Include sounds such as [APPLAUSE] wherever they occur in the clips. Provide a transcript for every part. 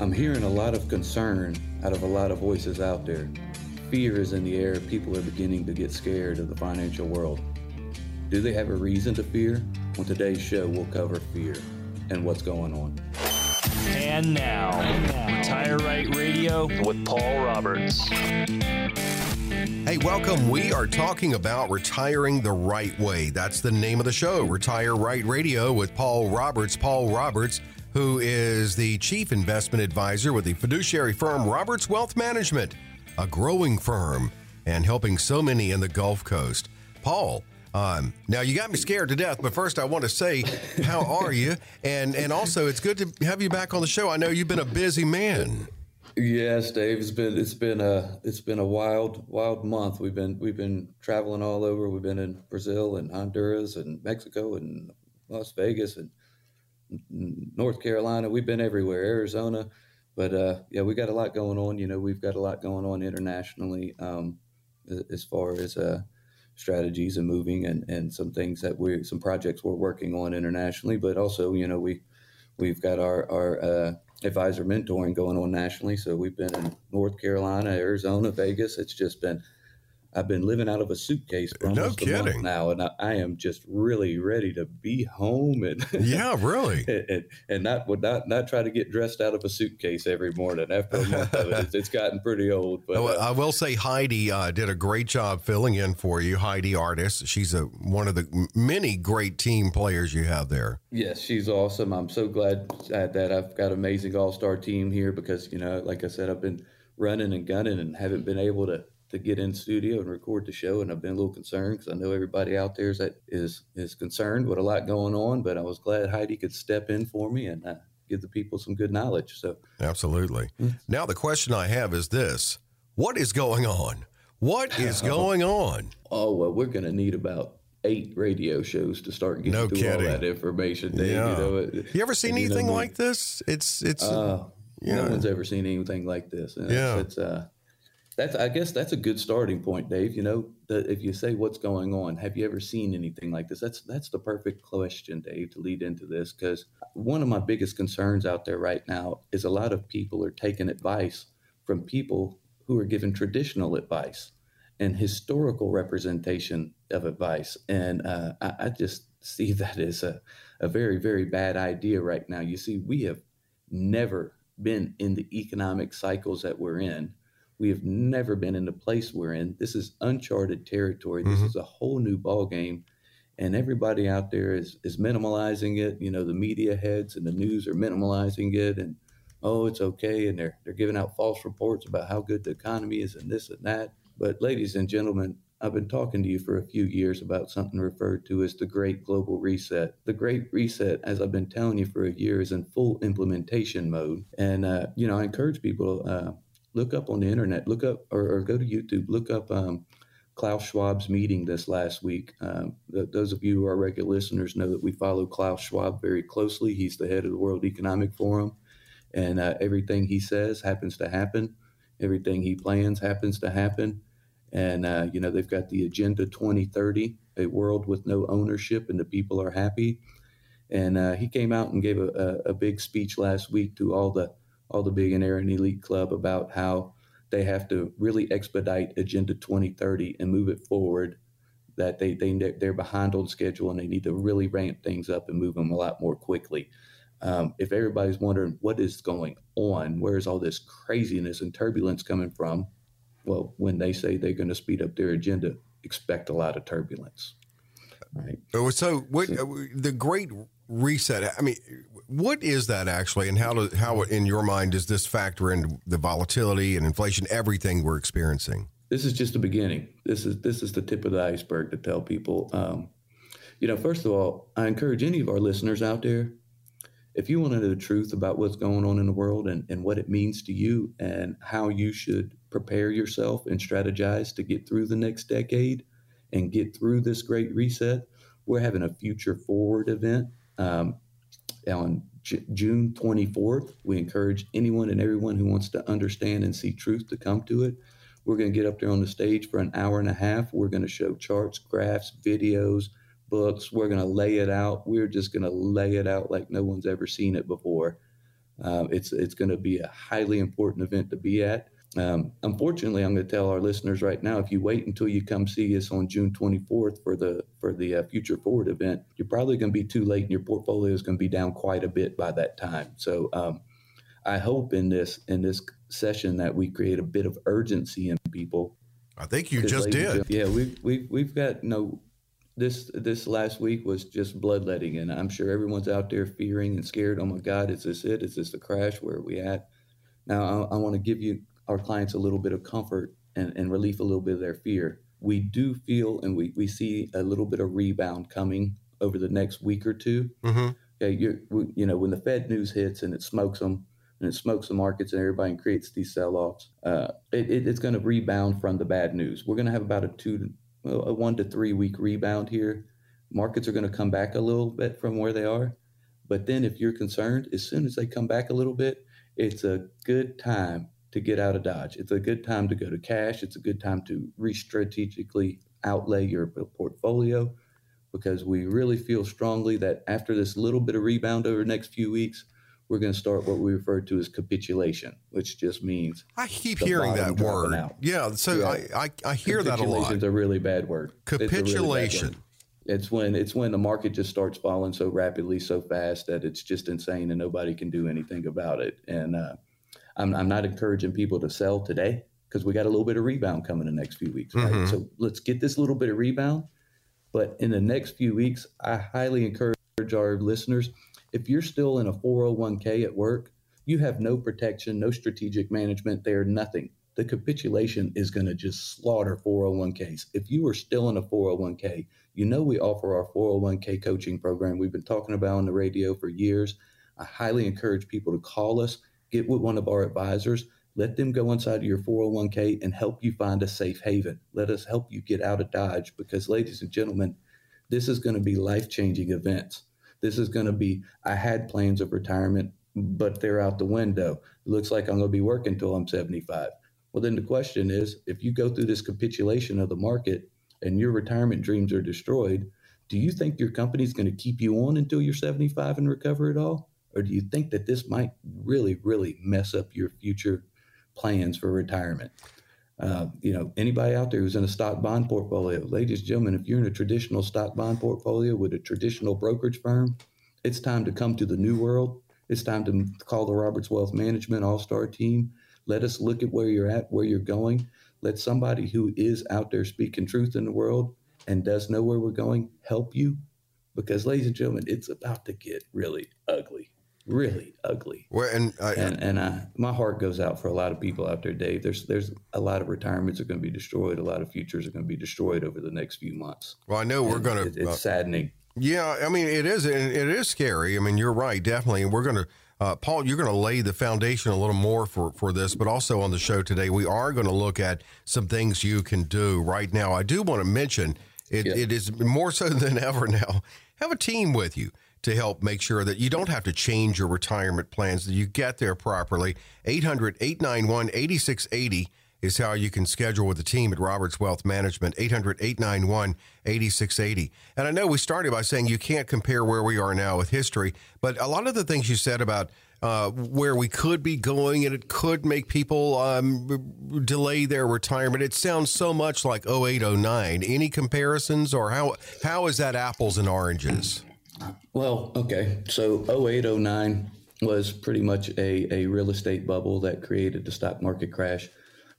I'm hearing a lot of concern out of a lot of voices out there. Fear is in the air. People are beginning to get scared of the financial world. Do they have a reason to fear? On today's show, we'll cover fear and what's going on. And now, Retire Right Radio with Paul Roberts. Hey, welcome. We are talking about retiring the right way. That's the name of the show, Retire Right Radio with Paul Roberts. Paul Roberts, who is the chief investment advisor with the fiduciary firm Roberts Wealth Management, a growing firm and helping so many in the Gulf Coast. Paul, um, now you got me scared to death, but first I want to say, how are you? And and also, it's good to have you back on the show. I know you've been a busy man. Yes, Dave. It's been it's been a it's been a wild wild month. We've been we've been traveling all over. We've been in Brazil and Honduras and Mexico and Las Vegas and North Carolina. We've been everywhere. Arizona, but uh, yeah, we got a lot going on. You know, we've got a lot going on internationally um, as far as uh, strategies and moving and and some things that we some projects we're working on internationally. But also, you know, we we've got our our uh, advisor mentoring going on nationally. So we've been in North Carolina, Arizona, Vegas. It's just been I've been living out of a suitcase for almost no a month now, and I, I, am just really ready to be home and [LAUGHS] yeah, really, and, and, not not not try to get dressed out of a suitcase every morning. After a month of it, it's, gotten pretty old. But uh, I will say Heidi uh, did a great job filling in for you. Heidi Artist, she's a one of the many great team players you have there. Yes, she's awesome. I'm so glad that I've got an amazing all star team here because you know, like I said, I've been running and gunning and haven't been able to to get in studio and record the show, and I've been a little concerned because I know everybody out there is that is is concerned with a lot going on. But I was glad Heidi could step in for me and uh, give the people some good knowledge. So absolutely. Mm-hmm. Now the question I have is this: What is going on? What is [LAUGHS] going on? Oh well, we're going to need about eight radio shows to start getting no through kidding. all that information. Dave, yeah. You, know, you ever seen anything you know, like this? It's it's. Uh. No one's ever seen anything like this. And yeah. It's, it's uh, that's I guess that's a good starting point, Dave. You know, that if you say what's going on, have you ever seen anything like this? That's that's the perfect question, Dave, to lead into this because one of my biggest concerns out there right now is a lot of people are taking advice from people who are given traditional advice and historical representation of advice, and uh, I, I just see [LAUGHS] that as a, a very very bad idea right now. You see, we have never been in the economic cycles that we're in we have never been in the place we're in. This is uncharted territory. This mm-hmm. is a whole new ball game, and everybody out there is is minimalizing it. You know, the media heads and the news are minimalizing it, and oh, it's okay, and they're they're giving out false reports about how good the economy is and this and that. But ladies and gentlemen, I've been talking to you for a few years about something referred to as the Great Global Reset. The Great Reset, as I've been telling you for a year, is in full implementation mode. And, uh, you know, I encourage people uh, look up on the internet, look up or, or go to YouTube, look up um, Klaus Schwab's meeting this last week. Um, th- those of you who are regular listeners know that we follow Klaus Schwab very closely. He's the head of the World Economic Forum, and uh, everything he says happens to happen. Everything he plans happens to happen. And, uh, you know, they've got the Agenda 2030, a world with no ownership and the people are happy. And uh, he came out and gave a, a, a big speech last week to all the all the billionaire and elite club about how they have to really expedite Agenda 2030 and move it forward. That they they they're behind on schedule and they need to really ramp things up and move them a lot more quickly. Um, if everybody's wondering what is going on, where is all this craziness and turbulence coming from? Well, when they say they're going to speed up their agenda, expect a lot of turbulence. Right. Oh, so, what, so the great reset? I mean, what is that actually, and how do, how in your mind does this factor into the volatility and inflation, everything we're experiencing? This is just the beginning. This is this is the tip of the iceberg to tell people. Um, you know, first of all, I encourage any of our listeners out there, if you want to know the truth about what's going on in the world and, and what it means to you and how you should prepare yourself and strategize to get through the next decade and get through this great reset, we're having a future forward event um, on J- June 24th. We encourage anyone and everyone who wants to understand and see truth to come to it. We're going to get up there on the stage for an hour and a half. We're going to show charts, graphs, videos, books. We're going to lay it out. We're just going to lay it out like no one's ever seen it before. Uh, it's it's going to be a highly important event to be at. Um, unfortunately, I'm going to tell our listeners right now: if you wait until you come see us on June 24th for the for the uh, Future Forward event, you're probably going to be too late, and your portfolio is going to be down quite a bit by that time. So, um, I hope in this in this session that we create a bit of urgency in people. I think you just did. Yeah, we've we've we've got you no. Know, this this last week was just bloodletting, and I'm sure everyone's out there fearing and scared. Oh my God, is this it? Is this the crash? Where are we at? Now, I, I want to give you our clients a little bit of comfort and, and relief a little bit of their fear. We do feel and we, we see a little bit of rebound coming over the next week or 2 mm-hmm. Okay, you you know when the Fed news hits and it smokes them and it smokes the markets and everybody creates these sell-offs, uh, it, it, it's going to rebound from the bad news. We're going to have about a two, a one to three week rebound here. Markets are going to come back a little bit from where they are, but then if you're concerned, as soon as they come back a little bit, it's a good time to get out of Dodge. It's a good time to go to cash. It's a good time to re strategically outlay your portfolio because we really feel strongly that after this little bit of rebound over the next few weeks, we're going to start what we refer to as capitulation, which just means I keep hearing that word. Out. Yeah, so. I, I, I hear that a lot. It's a really bad word. Capitulation. It's, when it's when the market just starts falling so rapidly, so fast that it's just insane and nobody can do anything about it. And uh, I'm, I'm not encouraging people to sell today because we got a little bit of rebound coming in the next few weeks. Right? Mm-hmm. So let's get this little bit of rebound. But in the next few weeks, I highly encourage our listeners if you're still in a 401k at work, you have no protection, no strategic management there, nothing. The capitulation is going to just slaughter 401ks. If you are still in a 401k, you know we offer our 401k coaching program we've been talking about on the radio for years. I highly encourage people to call us get with one of our advisors. Let them go inside of your 401k and help you find a safe haven. Let us help you get out of Dodge because, ladies and gentlemen, this is going to be life changing events. This is going to be, I had plans of retirement, but they're out the window. It looks like I'm going to be working until I'm 75. Well, then the question is if you go through this capitulation of the market and your retirement dreams are destroyed, do you think your company's going to keep you on until you're 75 and recover it all? Or do you think that this might really, really mess up your future plans for retirement? Uh, you know, anybody out there who's in a stock bond portfolio, ladies and gentlemen, if you're in a traditional stock bond portfolio with a traditional brokerage firm, it's time to come to the new world. It's time to call the Roberts Wealth Management All Star team. Let us look at where you're at, where you're going. Let somebody who is out there speaking truth in the world and does know where we're going help you. Because, ladies and gentlemen, it's about to get really ugly really ugly. Well, and I, and, and I, my heart goes out for a lot of people out there, Dave. There's there's a lot of retirements are going to be destroyed. A lot of futures are going to be destroyed over the next few months. Well, I know we're going to. It, it's uh, saddening. Yeah, I mean it is, and it is scary. I mean you're right, definitely. And we're going to. Uh, Paul, you're going to lay the foundation a little more for, for this, but also on the show today, we are going to look at some things you can do right now. I do want to mention it, yeah. it is more so [LAUGHS] than ever now. Have a team with you to help make sure that you don't have to change your retirement plans, that you get there properly. 800 891 8680 is how you can schedule with the team at Roberts Wealth Management, 800 891 8680. And I know we started by saying you can't compare where we are now with history, but a lot of the things you said about uh, where we could be going and it could make people um, delay their retirement. It sounds so much like 0809. Any comparisons or how how is that apples and oranges? Well, okay. So 0809 was pretty much a, a real estate bubble that created the stock market crash.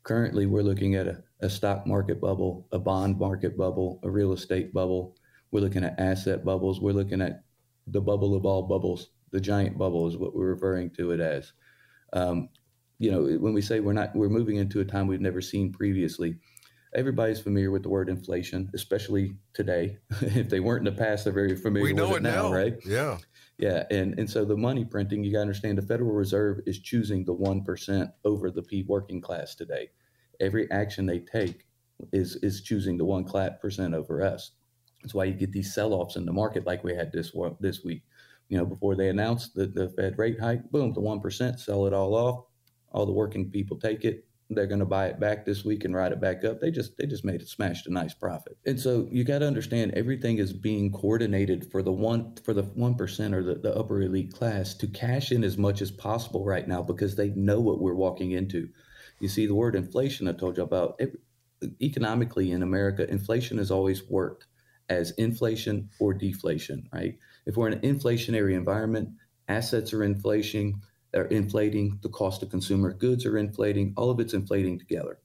Currently, we're looking at a, a stock market bubble, a bond market bubble, a real estate bubble. We're looking at asset bubbles. We're looking at the bubble of all bubbles. The giant bubble is what we're referring to it as. Um, you know, when we say we're not, we're moving into a time we've never seen previously everybody's familiar with the word inflation, especially today. [LAUGHS] if they weren't in the past, they're very familiar we know with it, it now, now, right? Yeah. Yeah. And, and so the money printing, you got to understand the Federal Reserve is choosing the 1% over the P working class today. Every action they take is, is choosing the one percent over us. That's why you get these sell offs in the market like we had this, this week. You know, before they announced the, the Fed rate hike, boom, the 1% sell it all off. All the working people take it they're going to buy it back this week and ride it back up. They just they just made it smashed a nice profit. And so you got to understand everything is being coordinated for the one for the one percent or the, the upper elite class to cash in as much as possible right now because they know what we're walking into. You see the word inflation I told you about. economically in America, inflation has always worked as inflation or deflation, right? If we're in an inflationary environment, assets are inflating, are inflating, the cost of consumer goods are inflating, all of it's inflating together.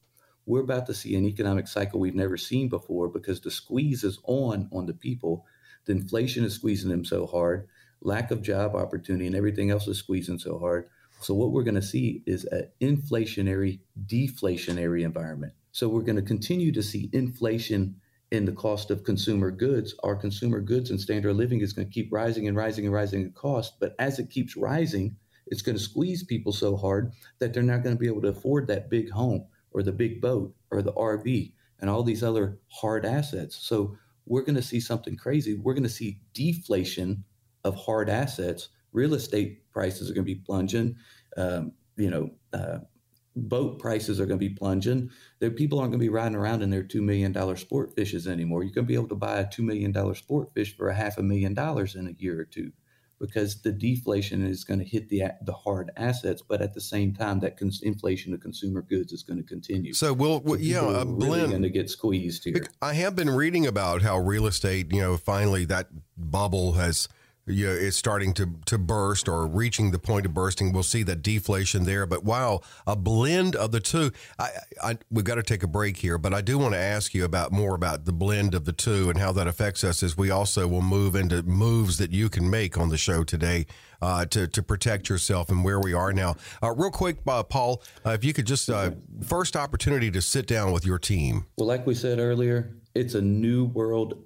We're about to see an economic cycle we've never seen before because the squeeze is on on the people. The inflation is squeezing them so hard, lack of job opportunity and everything else is squeezing so hard. So what we're going to see is an inflationary deflationary environment. So we're going to continue to see inflation in the cost of consumer goods, our consumer goods and standard of living is going to keep rising and rising and rising in cost. But as it keeps rising, it's going to squeeze people so hard that they're not going to be able to afford that big home or the big boat or the RV and all these other hard assets. So we're going to see something crazy. We're going to see deflation of hard assets. Real estate prices are going to be plunging. Um, you know, uh, boat prices are going to be plunging. People aren't going to be riding around in their two million dollar sport fishes anymore. You're going to be able to buy a two million dollar sport fish for a half a million dollars in a year or two, because the deflation is going to hit the the hard assets. But at the same time, that cons- inflation of consumer goods is going to continue. So we'll, we'll yeah, uh, a blend really going to get squeezed here. I have been reading about how real estate, you know, finally that bubble has you know, it's starting to, to burst or reaching the point of bursting. We'll see that deflation there. But wow, a blend of the two. I, I, we've got to take a break here, but I do want to ask you about more about the blend of the two and how that affects us as we also will move into moves that you can make on the show today uh, to, to protect yourself and where we are now. Uh, real quick, uh, Paul, uh, if you could just uh, first opportunity to sit down with your team. Well, like we said earlier, it's a new world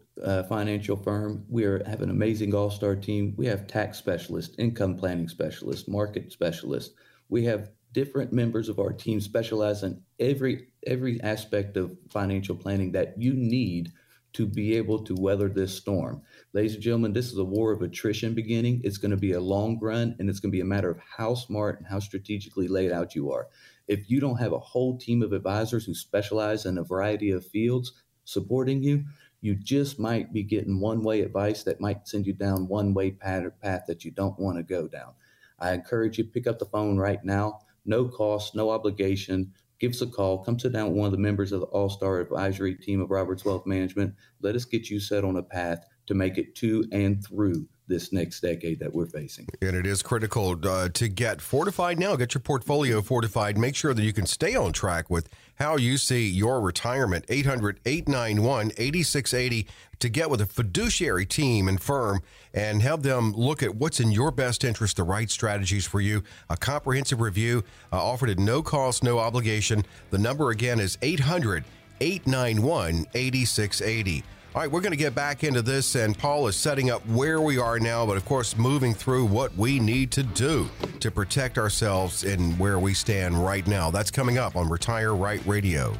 financial firm. We are, have an amazing all star team. We have tax specialists, income planning specialists, market specialists. We have different members of our team specialize in every every aspect of financial planning that you need to be able to weather this storm. Ladies and gentlemen, this is a war of attrition beginning. It's going to be a long run, and it's going to be a matter of how smart and how strategically laid out you are. If you don't have a whole team of advisors who specialize in a variety of fields supporting you, you just might be getting one way advice that might send you down one way path, that you don't want to go down. I encourage you pick up the phone right now. No cost, no obligation. Give us a call. Come sit down with one of the members of the All Star Advisory team of Roberts Wealth Management. Let us get you set on a path to make it to and through this next decade that we're facing. And it is critical uh, to get fortified now, get your portfolio fortified, make sure that you can stay on track with how you see your retirement. 800 891 8680 to get with a fiduciary team and firm and have them look at what's in your best interest, the right strategies for you. A comprehensive review uh, offered at no cost, no obligation. The number again is 800 891 8680. All right, we're going to get back into this, and Paul is setting up where we are now, but of course, moving through what we need to do to protect ourselves and where we stand right now. That's coming up on Retire Right Radio.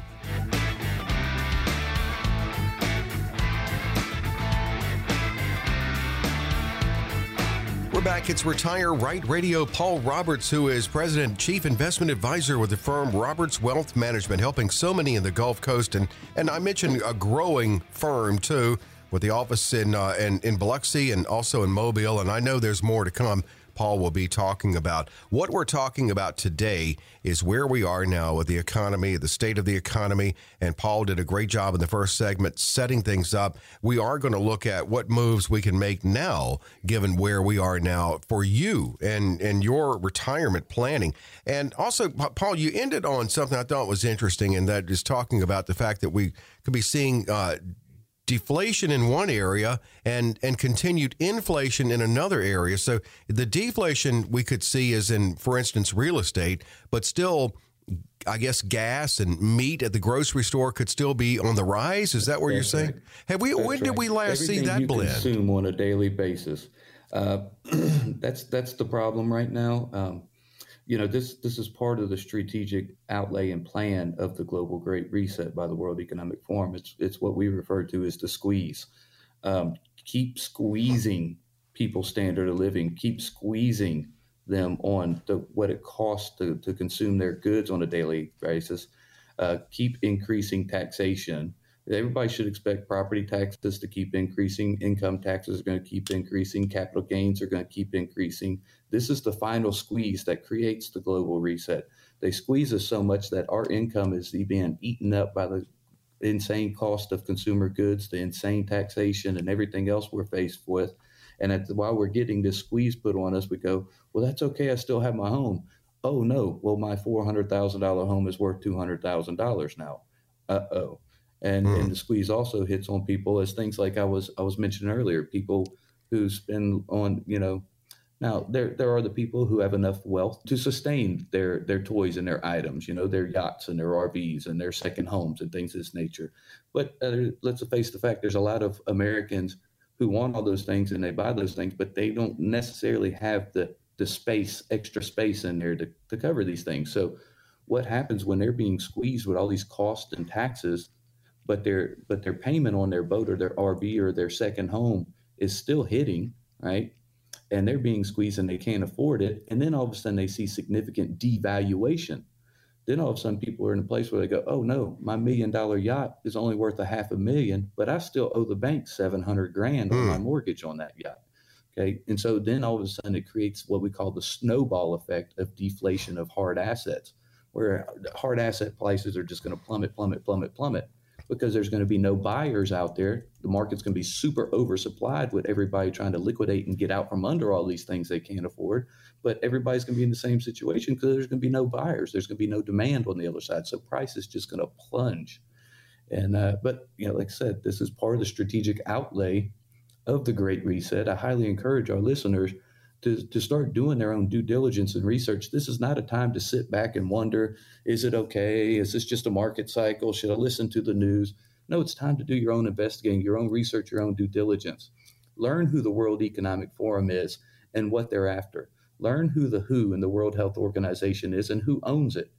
We're back. It's Retire Right Radio. Paul Roberts, who is President Chief Investment Advisor with the firm Roberts Wealth Management, helping so many in the Gulf Coast. And, and I mentioned a growing firm, too, with the office in, uh, in, in Biloxi and also in Mobile. And I know there's more to come. Paul will be talking about. What we're talking about today is where we are now with the economy, the state of the economy. And Paul did a great job in the first segment setting things up. We are going to look at what moves we can make now, given where we are now for you and, and your retirement planning. And also, Paul, you ended on something I thought was interesting, and that is talking about the fact that we could be seeing uh, deflation in one area and and continued inflation in another area. So the deflation we could see is in, for instance, real estate, but still. I guess gas and meat at the grocery store could still be on the rise. Is that what you're saying? Right. Have we? That's when right. did we last Everything see that you blend? Consume on a daily basis. Uh, [CLEARS THROAT] that's that's the problem right now. Um, you know this this is part of the strategic outlay and plan of the global great reset by the world economic forum. It's it's what we refer to as the squeeze. Um, keep squeezing people's standard of living. Keep squeezing them on the, what it costs to, to consume their goods on a daily basis, uh, keep increasing taxation. Everybody should expect property taxes to keep increasing. Income taxes are going to keep increasing. Capital gains are going to keep increasing. This is the final squeeze that creates the global reset. They squeeze us so much that our income is being eaten up by the insane cost of consumer goods, the insane taxation, and everything else we're faced with. And at, while we're getting this squeeze put on us, we go, well, that's okay. I still have my home. Oh, no. Well, my $400,000 home is worth $200,000 now. Uh oh. And, mm. and the squeeze also hits on people as things like I was I was mentioning earlier, people who spend on, you know, now there there are the people who have enough wealth to sustain their their toys and their items, you know, their yachts and their RVs and their second homes and things of this nature. But uh, let's face the fact: there's a lot of Americans who want all those things and they buy those things, but they don't necessarily have the the space, extra space in there to, to cover these things. So, what happens when they're being squeezed with all these costs and taxes, but their but their payment on their boat or their RV or their second home is still hitting, right? and they're being squeezed and they can't afford it. And then all of a sudden they see significant devaluation. Then all of a sudden people are in a place where they go, oh no, my million dollar yacht is only worth a half a million, but I still owe the bank 700 grand on my hmm. mortgage on that yacht. Okay. And so then all of a sudden it creates what we call the snowball effect of deflation of hard assets, where hard asset prices are just going to plummet, plummet, plummet, plummet because there's going to be no buyers out there. The market's going to be super oversupplied with everybody trying to liquidate and get out from under all these things they can't afford. But everybody's going to be in the same situation because there's going to be no buyers. There's going to be no demand on the other side. So price is just going to plunge. And uh, but you know, like I said, this is part of the strategic outlay of the Great Reset. I highly encourage our listeners to, to start doing their own due diligence and research. This is not a time to sit back and wonder, is it okay? Is this just a market cycle? Should I listen to the news? No, it's time to do your own investigating, your own research, your own due diligence. Learn who the World Economic Forum is and what they're after. Learn who the WHO and the World Health Organization is and who owns it.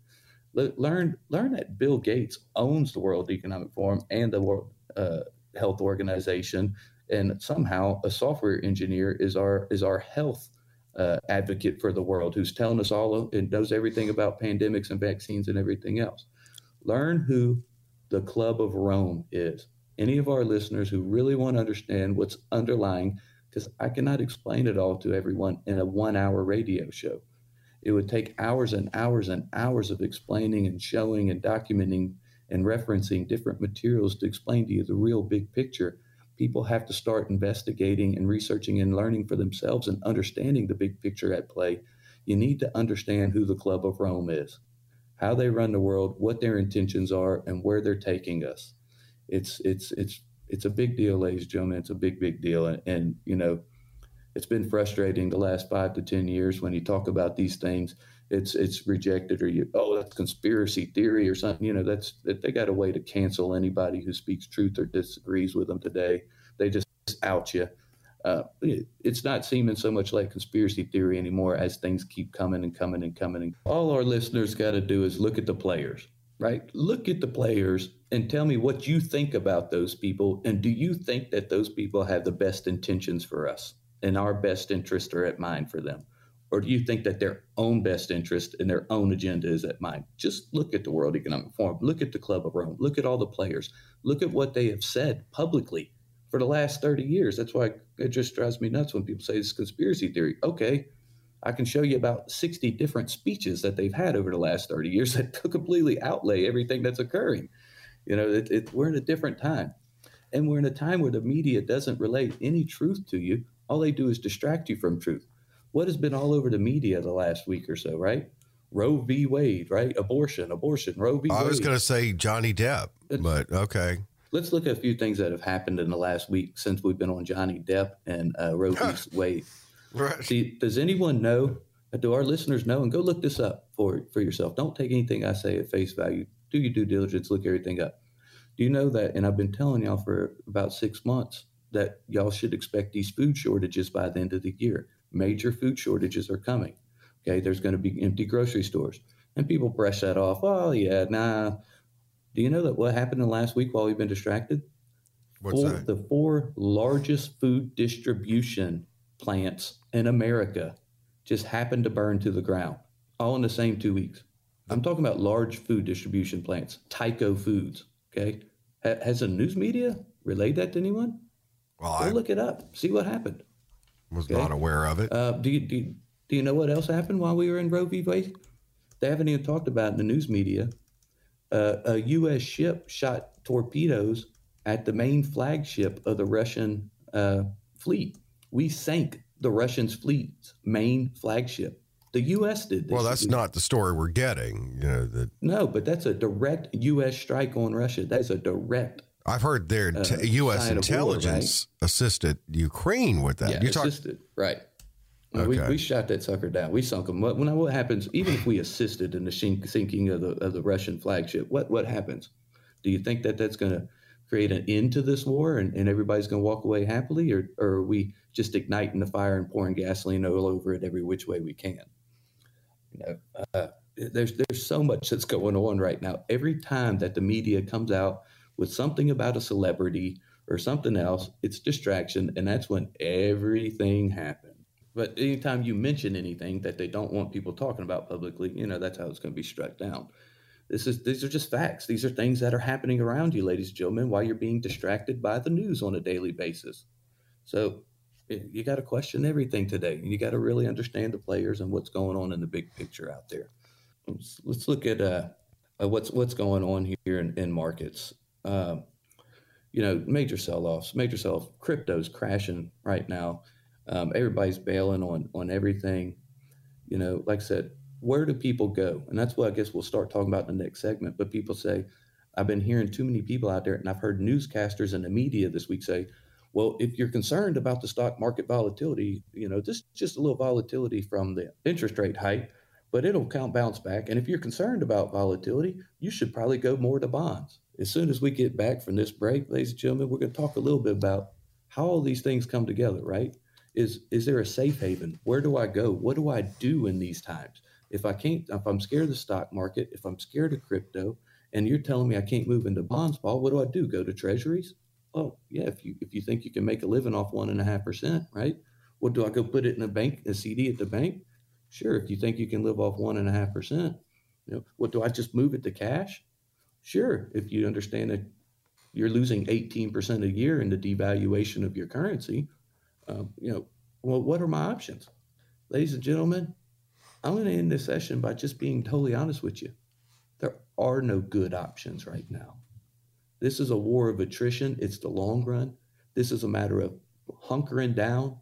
Learn, learn that Bill Gates owns the World Economic Forum and the World uh, Health Organization and somehow a software engineer is our is our health uh, advocate for the world who's telling us all and knows everything about pandemics and vaccines and everything else. Learn who the Club of Rome is. Any of our listeners who really want to understand what's underlying, because I cannot explain it all to everyone in a one hour radio show. It would take hours and hours and hours of explaining and showing and documenting and referencing different materials to explain to you the real big picture people have to start investigating and researching and learning for themselves and understanding the big picture at play. You need to understand who the Club of Rome is, how they run the world, what their intentions are, and where they're taking us. It's it's it's it's a big deal, ladies and gentlemen. It's a big big deal, and, and you know, it's been frustrating the last five to ten years when you talk about these things. It's it's rejected or you oh that's conspiracy theory or something. You know that's that they got a way to cancel anybody who speaks truth or disagrees with them today. They just out you. Uh, it, it's not seeming so much like conspiracy theory anymore as things keep coming and coming and coming. And all our listeners got to do is look at the players, right? Look at the players and tell me what you think about those people. And do you think that those people have the best intentions for us and our best interests are at mind for them? Or do you think that their own best interest and their own agenda is at mind? Just look at the World Economic Forum, look at the Club of Rome, look at all the players, look at what they have said publicly for the last 30 years. That's why it just drives me nuts when people say it's conspiracy theory. Okay, I can show you about 60 different speeches that they've had over the last 30 years that [LAUGHS] completely outlay everything that's occurring. You know, it, it, we're in a different time. And we're in a time where the media doesn't relate any truth to you. All they do is distract you from truth what has been all over the media the last week or so, right? Roe v. Wade, right? Abortion, abortion, Roe v. I Wade. I was going to say Johnny Depp, but okay. Let's look at a few things that have happened in the last week since we've been on Johnny Depp and uh, Roe v. [LAUGHS] Wade. Right. See, does anyone know? Do our listeners know? And go look this up for for yourself. Don't take anything I say at face value. Do your due diligence. Look everything up. Do you know that? And I've been telling y'all for about six months that y'all should expect these food shortages by the end of the year major food shortages are coming. Okay, there's going to be empty grocery stores. And people brush that off. Oh, yeah, nah. Do you know that what happened in the last week while we've been distracted? What's four, that? The four largest food distribution plants in America just happened to burn to the ground, all in the same two weeks. I'm talking about large food distribution plants, Tyco Foods. Okay. has the news media relayed that to anyone? Well, Go I look it up. See what happened. Was okay? not aware of it. Uh, do, you, do, you, do you know what else happened while we were in Roe v. Wade? They haven't even talked about in the news media. Uh, a U.S. ship shot torpedoes at the main flagship of the Russian uh, fleet. We sank the Russians' fleet's main flagship. The U.S. did this. Well, that's not the story we're getting. You know, the... No, but that's a direct U.S. strike on Russia. That's a direct. I've heard their uh, t- U.S. intelligence war, right? assisted Ukraine with that. Yeah, you assisted, talk- right. Okay. We, we shot that sucker down. We sunk them. What, when, what happens, even if we assisted in the sinking of the, of the Russian flagship, what, what happens? Do you think that that's going to create an end to this war and, and everybody's going to walk away happily? Or, or are we just igniting the fire and pouring gasoline all over it every which way we can? You know, uh, there's, there's so much that's going on right now. Every time that the media comes out with something about a celebrity or something else, it's distraction. And that's when everything happens. But anytime you mention anything that they don't want people talking about publicly, you know, that's how it's going to be struck down. This is these are just facts. These are things that are happening around you, ladies and gentlemen, while you're being distracted by the news on a daily basis. So you got to question everything today. You got to really understand the players and what's going on in the big picture out there. Let's, let's look at uh, uh, what's what's going on here in, in markets. Um, you know, major sell-offs, major sell-off. Crypto's crashing right now. Um, everybody's bailing on on everything. You know, like I said, where do people go? And that's what I guess we'll start talking about in the next segment. But people say, I've been hearing too many people out there, and I've heard newscasters in the media this week say, well, if you're concerned about the stock market volatility, you know, this is just a little volatility from the interest rate hike, but it'll count bounce back. And if you're concerned about volatility, you should probably go more to bonds. As soon as we get back from this break, ladies and gentlemen, we're going to talk a little bit about how all these things come together, right? Is is there a safe haven? Where do I go? What do I do in these times? If I can't, if I'm scared of the stock market, if I'm scared of crypto, and you're telling me I can't move into bonds, Paul, what do I do? Go to treasuries? Oh, yeah. If you if you think you can make a living off one and a half percent, right? What do I go put it in a bank, a CD at the bank? Sure. If you think you can live off one and a half percent, you know, what do I just move it to cash? Sure. If you understand that you're losing 18% a year in the devaluation of your currency, um, you know, well, what are my options? Ladies and gentlemen, I'm going to end this session by just being totally honest with you. There are no good options right now. This is a war of attrition. It's the long run. This is a matter of hunkering down,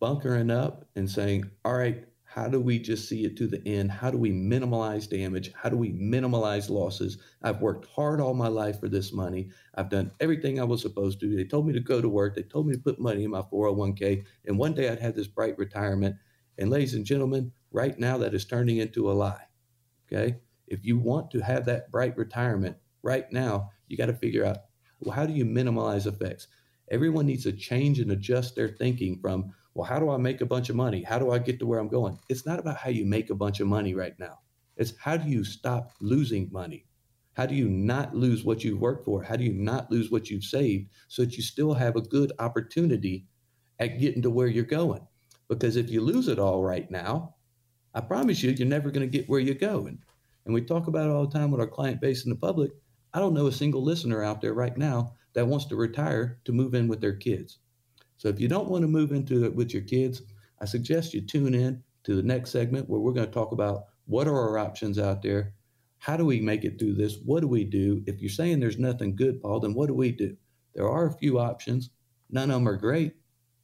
bunkering up, and saying, all right, how do we just see it to the end? How do we minimize damage? How do we minimize losses? I've worked hard all my life for this money. I've done everything I was supposed to. They told me to go to work. They told me to put money in my 401k. And one day I'd have this bright retirement. And ladies and gentlemen, right now that is turning into a lie. Okay. If you want to have that bright retirement right now, you got to figure out well, how do you minimize effects? Everyone needs to change and adjust their thinking from, well, how do I make a bunch of money? How do I get to where I'm going? It's not about how you make a bunch of money right now. It's how do you stop losing money? How do you not lose what you've worked for? How do you not lose what you've saved so that you still have a good opportunity at getting to where you're going? Because if you lose it all right now, I promise you, you're never going to get where you're going. And we talk about it all the time with our client base and the public. I don't know a single listener out there right now that wants to retire to move in with their kids. So if you don't want to move into it with your kids, I suggest you tune in to the next segment where we're going to talk about what are our options out there. How do we make it through this? What do we do? If you're saying there's nothing good, Paul, then what do we do? There are a few options. None of them are great,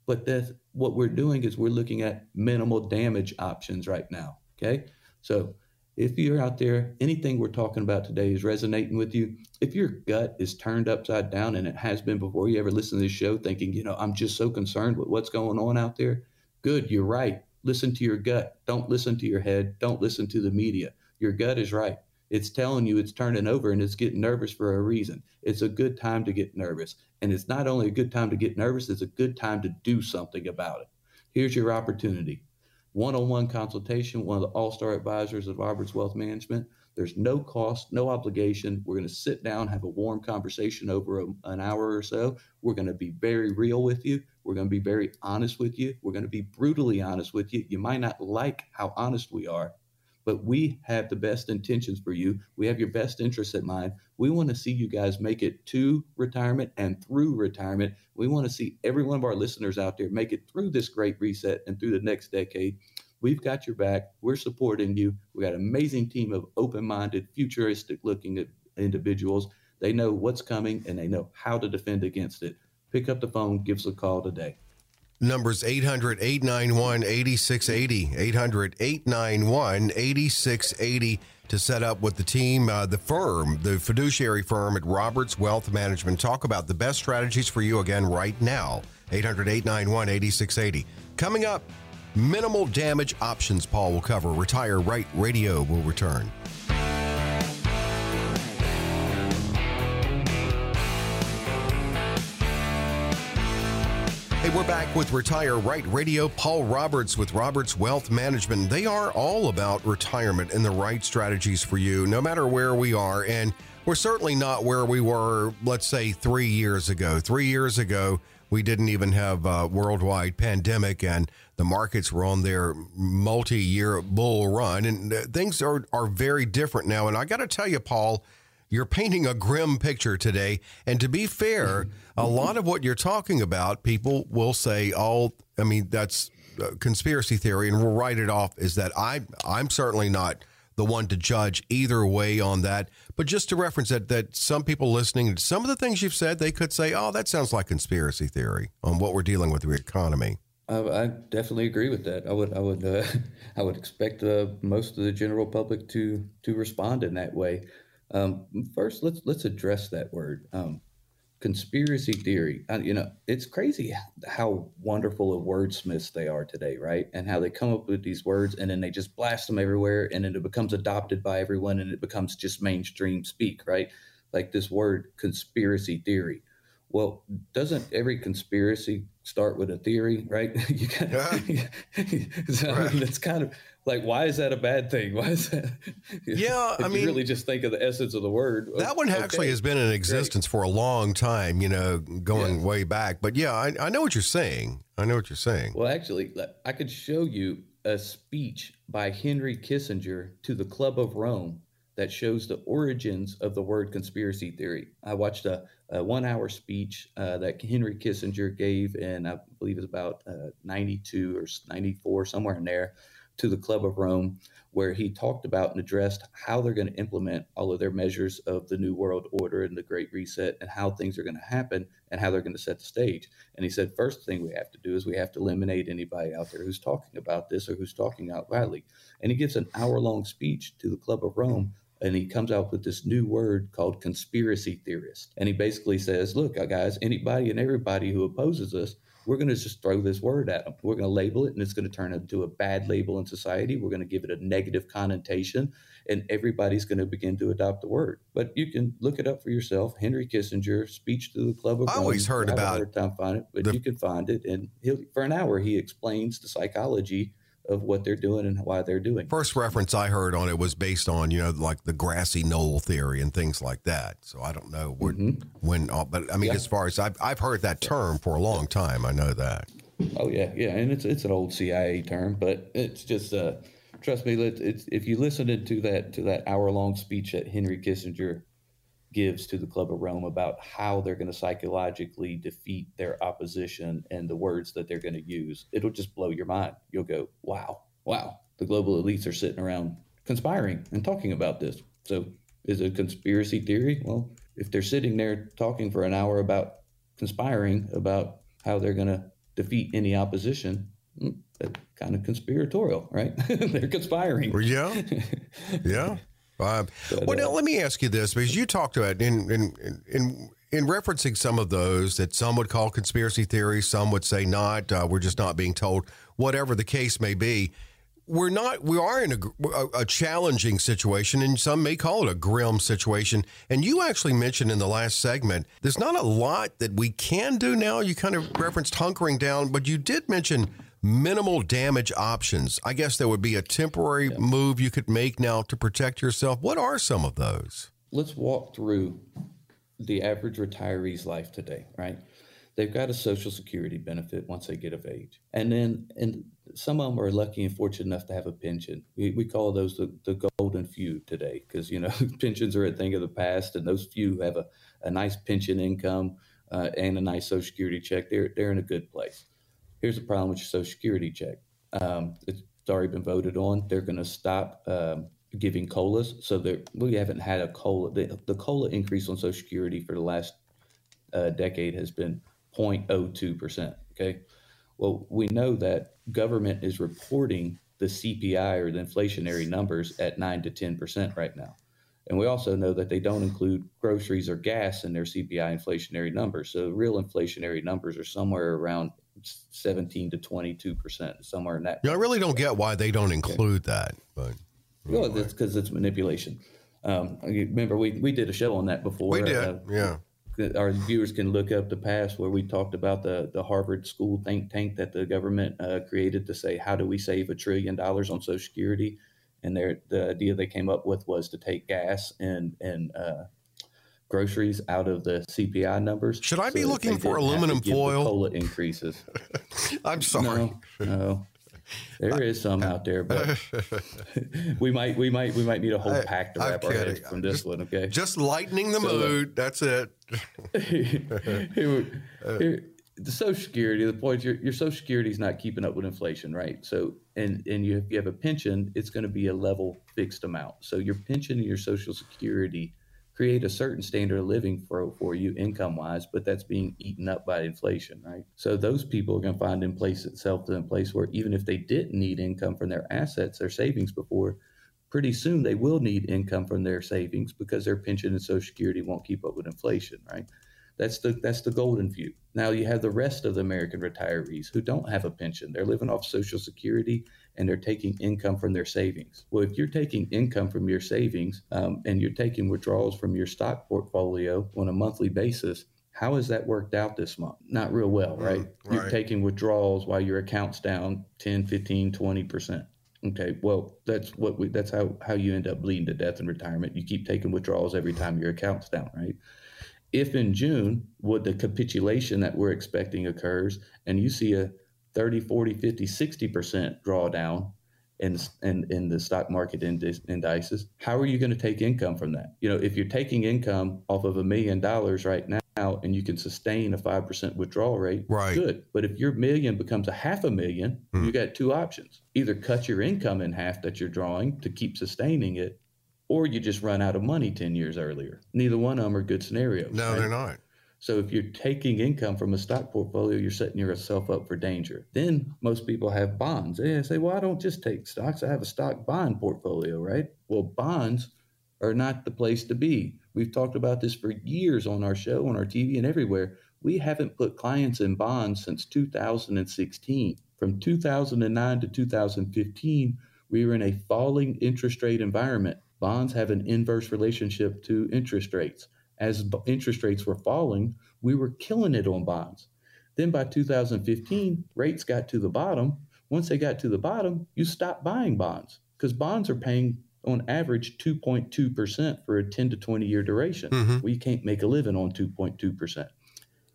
but that's what we're doing is we're looking at minimal damage options right now. Okay. So if you're out there, anything we're talking about today is resonating with you. If your gut is turned upside down and it has been before you ever listen to this show, thinking, you know, I'm just so concerned with what's going on out there. Good. You're right. Listen to your gut. Don't listen to your head. Don't listen to the media. Your gut is right. It's telling you it's turning over and it's getting nervous for a reason. It's a good time to get nervous. And it's not only a good time to get nervous, it's a good time to do something about it. Here's your opportunity. One on one consultation, one of the all star advisors of Roberts Wealth Management. There's no cost, no obligation. We're going to sit down, have a warm conversation over a, an hour or so. We're going to be very real with you. We're going to be very honest with you. We're going to be brutally honest with you. You might not like how honest we are, but we have the best intentions for you. We have your best interests at mind. We want to see you guys make it to retirement and through retirement. We want to see every one of our listeners out there make it through this great reset and through the next decade. We've got your back. We're supporting you. We got an amazing team of open minded, futuristic looking individuals. They know what's coming and they know how to defend against it. Pick up the phone, give us a call today. Numbers 800 891 8680. 800 891 8680 to set up with the team, uh, the firm, the fiduciary firm at Roberts Wealth Management. Talk about the best strategies for you again right now. 800 891 8680. Coming up, Minimal damage options, Paul will cover. Retire Right Radio will return. We're back with Retire Right Radio. Paul Roberts with Roberts Wealth Management. They are all about retirement and the right strategies for you, no matter where we are. And we're certainly not where we were, let's say, three years ago. Three years ago, we didn't even have a worldwide pandemic and the markets were on their multi-year bull run and uh, things are, are very different now and i got to tell you paul you're painting a grim picture today and to be fair a lot of what you're talking about people will say oh i mean that's conspiracy theory and we'll write it off is that i i'm certainly not the one to judge either way on that. But just to reference that, that some people listening, some of the things you've said, they could say, "Oh, that sounds like conspiracy theory on what we're dealing with the economy." I definitely agree with that. I would, I would, uh, [LAUGHS] I would expect uh, most of the general public to to respond in that way. Um, first, let's let's address that word. Um, conspiracy theory. Uh, you know, it's crazy how wonderful of wordsmiths they are today, right? And how they come up with these words and then they just blast them everywhere and then it becomes adopted by everyone and it becomes just mainstream speak, right? Like this word conspiracy theory. Well, doesn't every conspiracy start with a theory, right? [LAUGHS] you got, [LAUGHS] so, right. I mean, it's kind of like why is that a bad thing [LAUGHS] why is that yeah i mean really just think of the essence of the word that one okay. actually has been in existence Great. for a long time you know going yes. way back but yeah I, I know what you're saying i know what you're saying well actually i could show you a speech by henry kissinger to the club of rome that shows the origins of the word conspiracy theory i watched a, a one hour speech uh, that henry kissinger gave in i believe it was about uh, 92 or 94 somewhere in there to the Club of Rome, where he talked about and addressed how they're going to implement all of their measures of the New World Order and the Great Reset and how things are going to happen and how they're going to set the stage. And he said, first thing we have to do is we have to eliminate anybody out there who's talking about this or who's talking out loudly. And he gives an hour long speech to the Club of Rome and he comes out with this new word called conspiracy theorist. And he basically says, look, uh, guys, anybody and everybody who opposes us we're going to just throw this word at them. We're going to label it, and it's going to turn into a bad label in society. We're going to give it a negative connotation, and everybody's going to begin to adopt the word. But you can look it up for yourself. Henry Kissinger, speech to the Club of I always heard about it. Time find it, but the, you can find it, and for an hour he explains the psychology of what they're doing and why they're doing. First reference I heard on it was based on you know like the grassy knoll theory and things like that. So I don't know when, mm-hmm. when uh, but I mean yeah. as far as I've I've heard that term for a long time. I know that. Oh yeah, yeah, and it's it's an old CIA term, but it's just uh, trust me, it's, if you listen to that to that hour long speech that Henry Kissinger gives to the Club of Rome about how they're going to psychologically defeat their opposition and the words that they're going to use. It'll just blow your mind. You'll go, wow, wow, the global elites are sitting around conspiring and talking about this. So is it a conspiracy theory? Well, if they're sitting there talking for an hour about conspiring about how they're going to defeat any opposition, hmm, that's kind of conspiratorial, right? [LAUGHS] they're conspiring. Yeah. [LAUGHS] Yeah. Uh, well, now let me ask you this because you talked about in in in in referencing some of those that some would call conspiracy theories, some would say not. Uh, we're just not being told. Whatever the case may be, we're not. We are in a, a, a challenging situation, and some may call it a grim situation. And you actually mentioned in the last segment, there's not a lot that we can do now. You kind of referenced hunkering down, but you did mention minimal damage options. I guess there would be a temporary yeah. move you could make now to protect yourself. What are some of those? Let's walk through the average retiree's life today, right? They've got a social security benefit once they get of age. And then and some of them are lucky and fortunate enough to have a pension. We, we call those the, the golden few today because, you know, [LAUGHS] pensions are a thing of the past and those few have a, a nice pension income uh, and a nice social security check. They're, they're in a good place. Here's the problem with your social security check. Um, it's already been voted on. They're going to stop um, giving COLAs. So we haven't had a COLA. The, the COLA increase on social security for the last uh, decade has been 0.02%. Okay. Well, we know that government is reporting the CPI or the inflationary numbers at 9 to 10% right now. And we also know that they don't include groceries or gas in their CPI inflationary numbers. So real inflationary numbers are somewhere around 17 to 22%, somewhere in that. Yeah, I really don't get why they don't include that. But anyway. Well, that's because it's manipulation. Um, remember, we, we did a show on that before. We did, uh, yeah our viewers can look up the past where we talked about the, the Harvard School think tank that the government uh, created to say, how do we save a trillion dollars on Social Security? And their, the idea they came up with was to take gas and, and uh, groceries out of the CPI numbers. Should I so be looking for aluminum foil? COLA increases. [LAUGHS] I'm sorry. No, no. There is some out there, but [LAUGHS] we might we might we might need a whole pack to wrap our heads from this just, one. Okay, just lightening the so, uh, mood. That's it. here, [LAUGHS] here, the Social Security, the point your your Social Security is not keeping up with inflation, right? So, and and you if you have a pension, it's going to be a level fixed amount. So your pension and your Social Security create a certain standard of living for, for you income wise, but that's being eaten up by inflation, right? So those people are going to find in place itself in a place where even if they didn't need income from their assets, their savings before, pretty soon they will need income from their savings because their pension and social security won't keep up with inflation, right? That's the that's the golden view. Now you have the rest of the American retirees who don't have a pension. They're living off social security and they're taking income from their savings. Well, if you're taking income from your savings um, and you're taking withdrawals from your stock portfolio on a monthly basis, how has that worked out this month? Not real well, right? Mm, right. You're taking withdrawals while your account's down 10, 15, 20%. Okay, well, that's what we that's how how you end up bleeding to death in retirement. You keep taking withdrawals every time your account's down, right? If in June, would the capitulation that we're expecting occurs and you see a 30, 40, 50, 60% drawdown in, in, in the stock market indices, how are you going to take income from that? You know, if you're taking income off of a million dollars right now and you can sustain a 5% withdrawal rate, right. good. But if your million becomes a half a million, hmm. you got two options. Either cut your income in half that you're drawing to keep sustaining it, or you just run out of money 10 years earlier. Neither one of them are good scenarios. No, right? they're not. So if you're taking income from a stock portfolio, you're setting yourself up for danger. Then most people have bonds. They say, well, I don't just take stocks. I have a stock bond portfolio, right? Well, bonds are not the place to be. We've talked about this for years on our show, on our TV, and everywhere. We haven't put clients in bonds since 2016. From 2009 to 2015, we were in a falling interest rate environment. Bonds have an inverse relationship to interest rates as interest rates were falling, we were killing it on bonds. Then by 2015, rates got to the bottom. Once they got to the bottom, you stopped buying bonds because bonds are paying on average 2.2% for a 10 to 20 year duration. Mm-hmm. We can't make a living on 2.2%.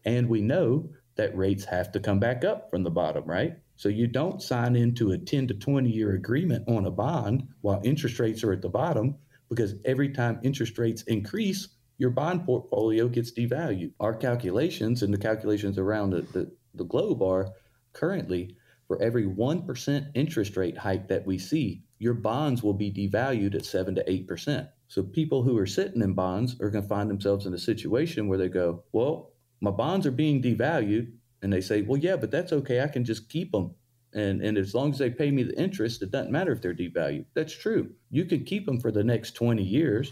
And we know that rates have to come back up from the bottom, right? So you don't sign into a 10 to 20 year agreement on a bond while interest rates are at the bottom because every time interest rates increase, your bond portfolio gets devalued. Our calculations and the calculations around the, the, the globe are currently for every 1% interest rate hike that we see, your bonds will be devalued at 7 to 8%. So people who are sitting in bonds are going to find themselves in a situation where they go, well, my bonds are being devalued. And they say, well, yeah, but that's okay. I can just keep them. And, and as long as they pay me the interest, it doesn't matter if they're devalued. That's true. You can keep them for the next 20 years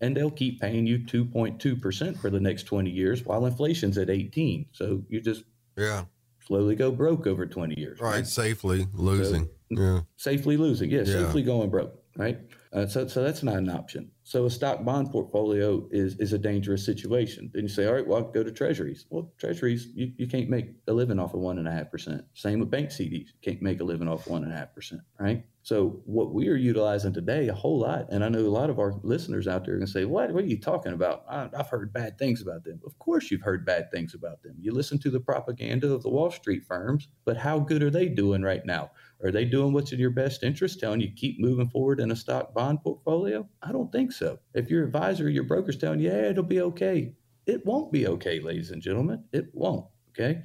and they'll keep paying you 2.2% for the next 20 years while inflation's at 18 so you just yeah slowly go broke over 20 years right, right? safely losing so, yeah safely losing yeah, yeah, safely going broke right? Uh, so, so that's not an option. So a stock bond portfolio is is a dangerous situation. Then you say, all right, well, I'll go to treasuries. Well, treasuries, you, you can't make a living off of one and a half percent. Same with bank CDs. You can't make a living off one and a half percent, right? So what we are utilizing today a whole lot, and I know a lot of our listeners out there are to say, "What? What are you talking about? I, have heard bad things about them." Of course, you've heard bad things about them. You listen to the propaganda of the Wall Street firms, but how good are they doing right now? Are they doing what's in your best interest, telling you keep moving forward in a stock bond portfolio? I don't think so. If your advisor, your broker's telling you, "Yeah, it'll be okay," it won't be okay, ladies and gentlemen. It won't. Okay.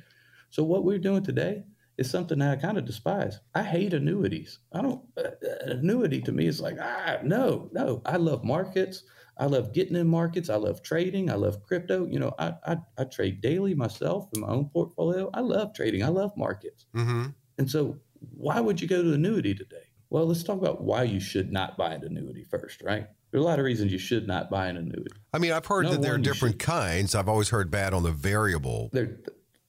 So what we're doing today is something that I kind of despise. I hate annuities. I don't, uh, uh, annuity to me is like, ah, no, no. I love markets. I love getting in markets. I love trading. I love crypto. You know, I, I, I trade daily myself in my own portfolio. I love trading. I love markets. Mm-hmm. And so, why would you go to annuity today? Well, let's talk about why you should not buy an annuity first, right? There are a lot of reasons you should not buy an annuity. I mean, I've heard no that there are different kinds. I've always heard bad on the variable. There,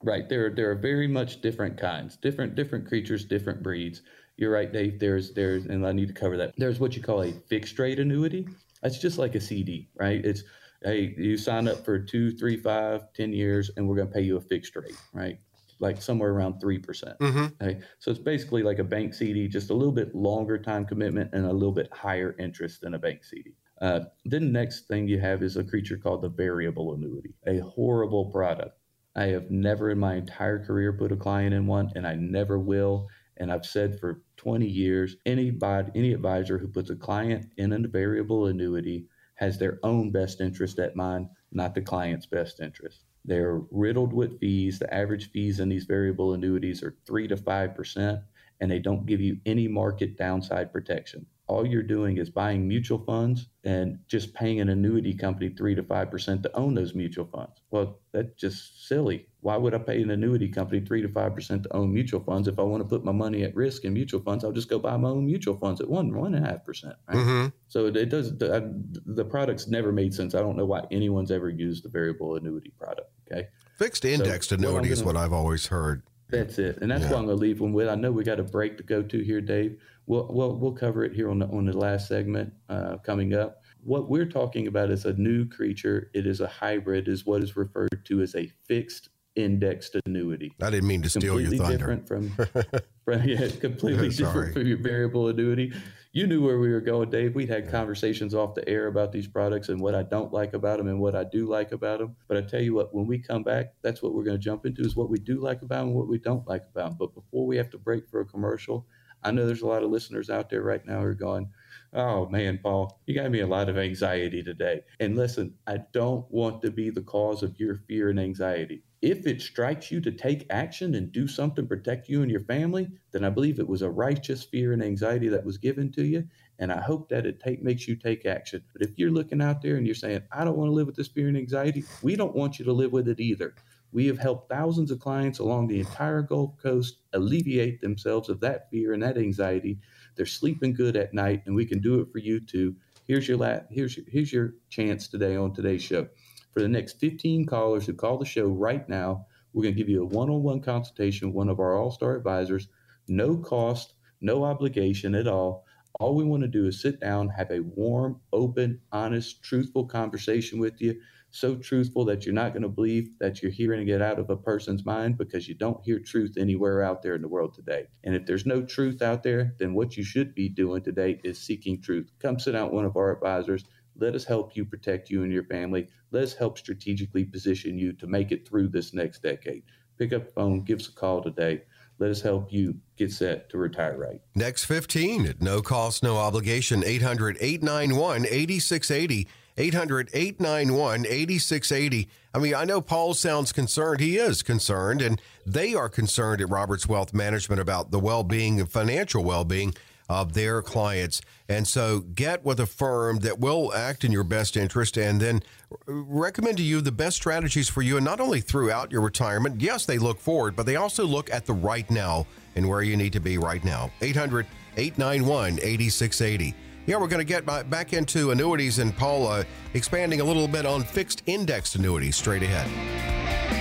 Right. There, there are very much different kinds, different, different creatures, different breeds. You're right, Dave. There's, there's, and I need to cover that. There's what you call a fixed rate annuity. That's just like a CD, right? It's, hey, you sign up for two, three, five, ten years, and we're going to pay you a fixed rate, right? Like somewhere around 3%. mm-hmm. Okay. So it's basically like a bank CD, just a little bit longer time commitment and a little bit higher interest than a bank CD. Uh, then the next thing you have is a creature called the variable annuity, a horrible product. I have never in my entire career put a client in one, and I never will. And I've said for 20 years, anybody, any advisor who puts a client in a variable annuity has their own best interest at mind, not the client's best interest. They're riddled with fees. The average fees in these variable annuities are three to five percent, and they don't give you any market downside protection all you're doing is buying mutual funds and just paying an annuity company 3 to 5% to own those mutual funds. Well, that's just silly. Why would I pay an annuity company 3 to 5% to own mutual funds? If I want to put my money at risk in mutual funds, I'll just go buy my own mutual funds at 1, 1.5%. Right? Mm-hmm. So it, it does, the, the product's never made sense. I don't know why anyone's ever used the variable annuity product. Okay. Fixed indexed so annuity is what I've always heard. That's it, and that's yeah. what I'm going to leave them with. I know we got a break to go to here, Dave. We'll we'll, we'll cover it here on the on the last segment uh, coming up. What we're talking about is a new creature. It is a hybrid, is what is referred to as a fixed indexed annuity. I didn't mean to steal completely your thunder. Different from, [LAUGHS] from yeah, completely different from your variable annuity you knew where we were going, Dave. We'd had conversations off the air about these products and what I don't like about them and what I do like about them. But I tell you what, when we come back, that's what we're going to jump into is what we do like about them and what we don't like about them. But before we have to break for a commercial, I know there's a lot of listeners out there right now who are going, Oh man, Paul, you got me a lot of anxiety today. And listen, I don't want to be the cause of your fear and anxiety. If it strikes you to take action and do something to protect you and your family, then I believe it was a righteous fear and anxiety that was given to you. And I hope that it take, makes you take action. But if you're looking out there and you're saying, I don't want to live with this fear and anxiety, we don't want you to live with it either. We have helped thousands of clients along the entire Gulf Coast alleviate themselves of that fear and that anxiety. They're sleeping good at night, and we can do it for you too. Here's your la- here's your, here's your chance today on today's show. For the next 15 callers who call the show right now, we're going to give you a one on one consultation with one of our all star advisors. No cost, no obligation at all. All we want to do is sit down, have a warm, open, honest, truthful conversation with you. So truthful that you're not going to believe that you're hearing it out of a person's mind because you don't hear truth anywhere out there in the world today. And if there's no truth out there, then what you should be doing today is seeking truth. Come sit with one of our advisors let us help you protect you and your family. Let us help strategically position you to make it through this next decade. Pick up the phone, give us a call today. Let us help you get set to retire right. Next 15 at no cost, no obligation, 800 891 8680. 800 891 8680. I mean, I know Paul sounds concerned. He is concerned, and they are concerned at Roberts Wealth Management about the well being and financial well being of their clients. And so get with a firm that will act in your best interest and then recommend to you the best strategies for you. And not only throughout your retirement, yes, they look forward, but they also look at the right now and where you need to be right now. 800 891 8680. Yeah, we're going to get back into annuities and Paula expanding a little bit on fixed indexed annuities straight ahead.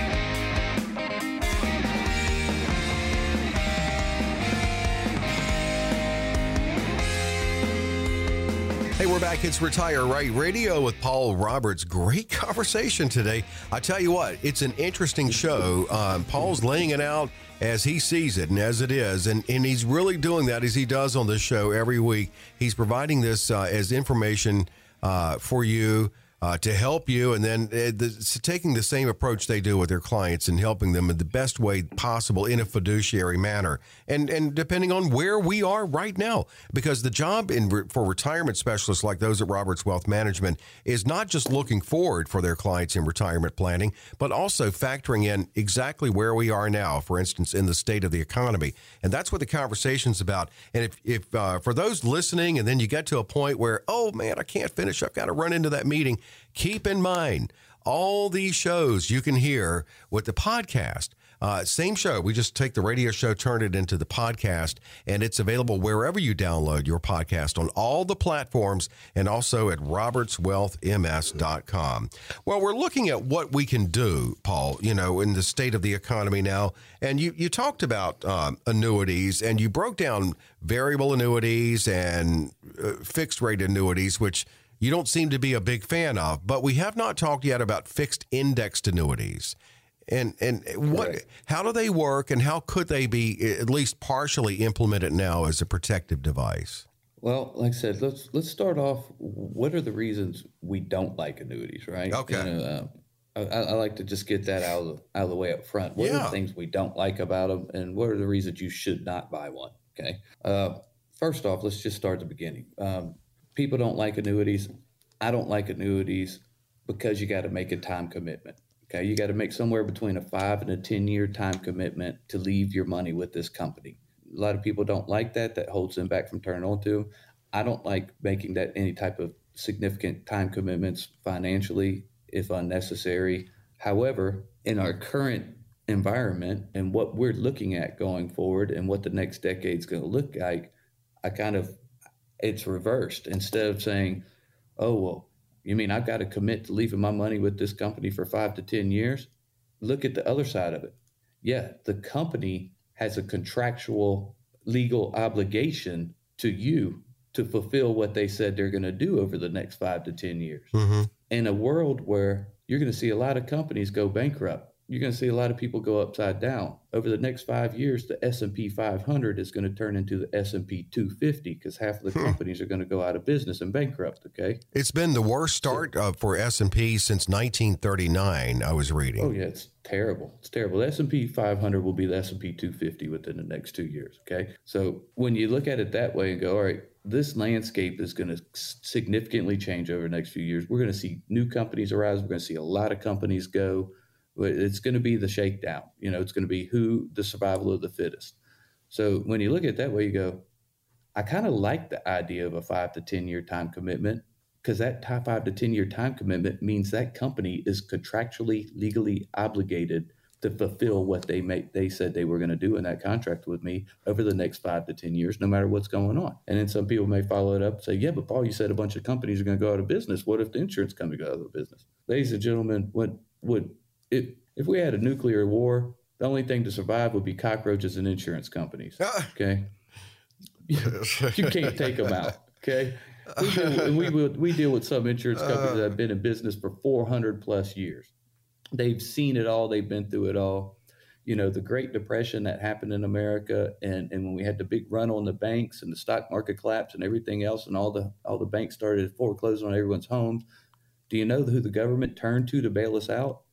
We're back. It's Retire Right Radio with Paul Roberts. Great conversation today. I tell you what, it's an interesting show. Um, Paul's laying it out as he sees it and as it is, and, and he's really doing that as he does on this show every week. He's providing this uh, as information uh, for you uh, to help you, and then uh, the, taking the same approach they do with their clients and helping them in the best way possible in a fiduciary manner, and and depending on where we are right now, because the job in for retirement specialists like those at Roberts Wealth Management is not just looking forward for their clients in retirement planning, but also factoring in exactly where we are now, for instance, in the state of the economy, and that's what the conversation's about. And if if uh, for those listening, and then you get to a point where oh man, I can't finish, I've got to run into that meeting Keep in mind, all these shows you can hear with the podcast. Uh, same show. We just take the radio show, turn it into the podcast, and it's available wherever you download your podcast on all the platforms and also at robertswealthms.com. Well, we're looking at what we can do, Paul, you know, in the state of the economy now. And you, you talked about um, annuities and you broke down variable annuities and uh, fixed rate annuities, which you don't seem to be a big fan of, but we have not talked yet about fixed indexed annuities. And and what right. how do they work and how could they be at least partially implemented now as a protective device? Well, like I said, let's let's start off. What are the reasons we don't like annuities, right? Okay. You know, uh, I, I, like to just get that out of the, out of the way up front. What yeah. are the things we don't like about them, and what are the reasons you should not buy one? Okay. Uh, first off, let's just start at the beginning. Um, people don't like annuities. I don't like annuities because you got to make a time commitment. Okay. You got to make somewhere between a five and a 10 year time commitment to leave your money with this company. A lot of people don't like that. That holds them back from turning on to. I don't like making that any type of significant time commitments financially if unnecessary. However, in our current environment and what we're looking at going forward and what the next decade is going to look like, I kind of it's reversed. Instead of saying, oh, well, you mean I've got to commit to leaving my money with this company for five to 10 years? Look at the other side of it. Yeah, the company has a contractual legal obligation to you to fulfill what they said they're going to do over the next five to 10 years. Mm-hmm. In a world where you're going to see a lot of companies go bankrupt, you're going to see a lot of people go upside down. Over the next five years the s&p 500 is going to turn into the s&p 250 because half of the hmm. companies are going to go out of business and bankrupt okay? It's been the worst start uh, for s&p since 1939 i was reading. Oh yeah it's terrible. It's terrible. The s&p 500 will be the s&p 250 within the next two years okay? So when you look at it that way and go all right this landscape is going to significantly change over the next few years. We're going to see new companies arise. We're going to see a lot of companies go it's going to be the shakedown. You know, it's going to be who the survival of the fittest. So when you look at it that way, you go, I kind of like the idea of a five to 10 year time commitment because that five to 10 year time commitment means that company is contractually, legally obligated to fulfill what they make, they said they were going to do in that contract with me over the next five to 10 years, no matter what's going on. And then some people may follow it up and say, yeah, but Paul, you said a bunch of companies are going to go out of business. What if the insurance company goes out of business? Ladies and gentlemen, what would if if we had a nuclear war, the only thing to survive would be cockroaches and insurance companies. Ah. Okay, [LAUGHS] you can't take them out. Okay, we deal, we, we deal with some insurance companies that have been in business for 400 plus years. They've seen it all. They've been through it all. You know, the Great Depression that happened in America, and, and when we had the big run on the banks and the stock market collapse and everything else, and all the all the banks started foreclosing on everyone's homes. Do you know who the government turned to to bail us out?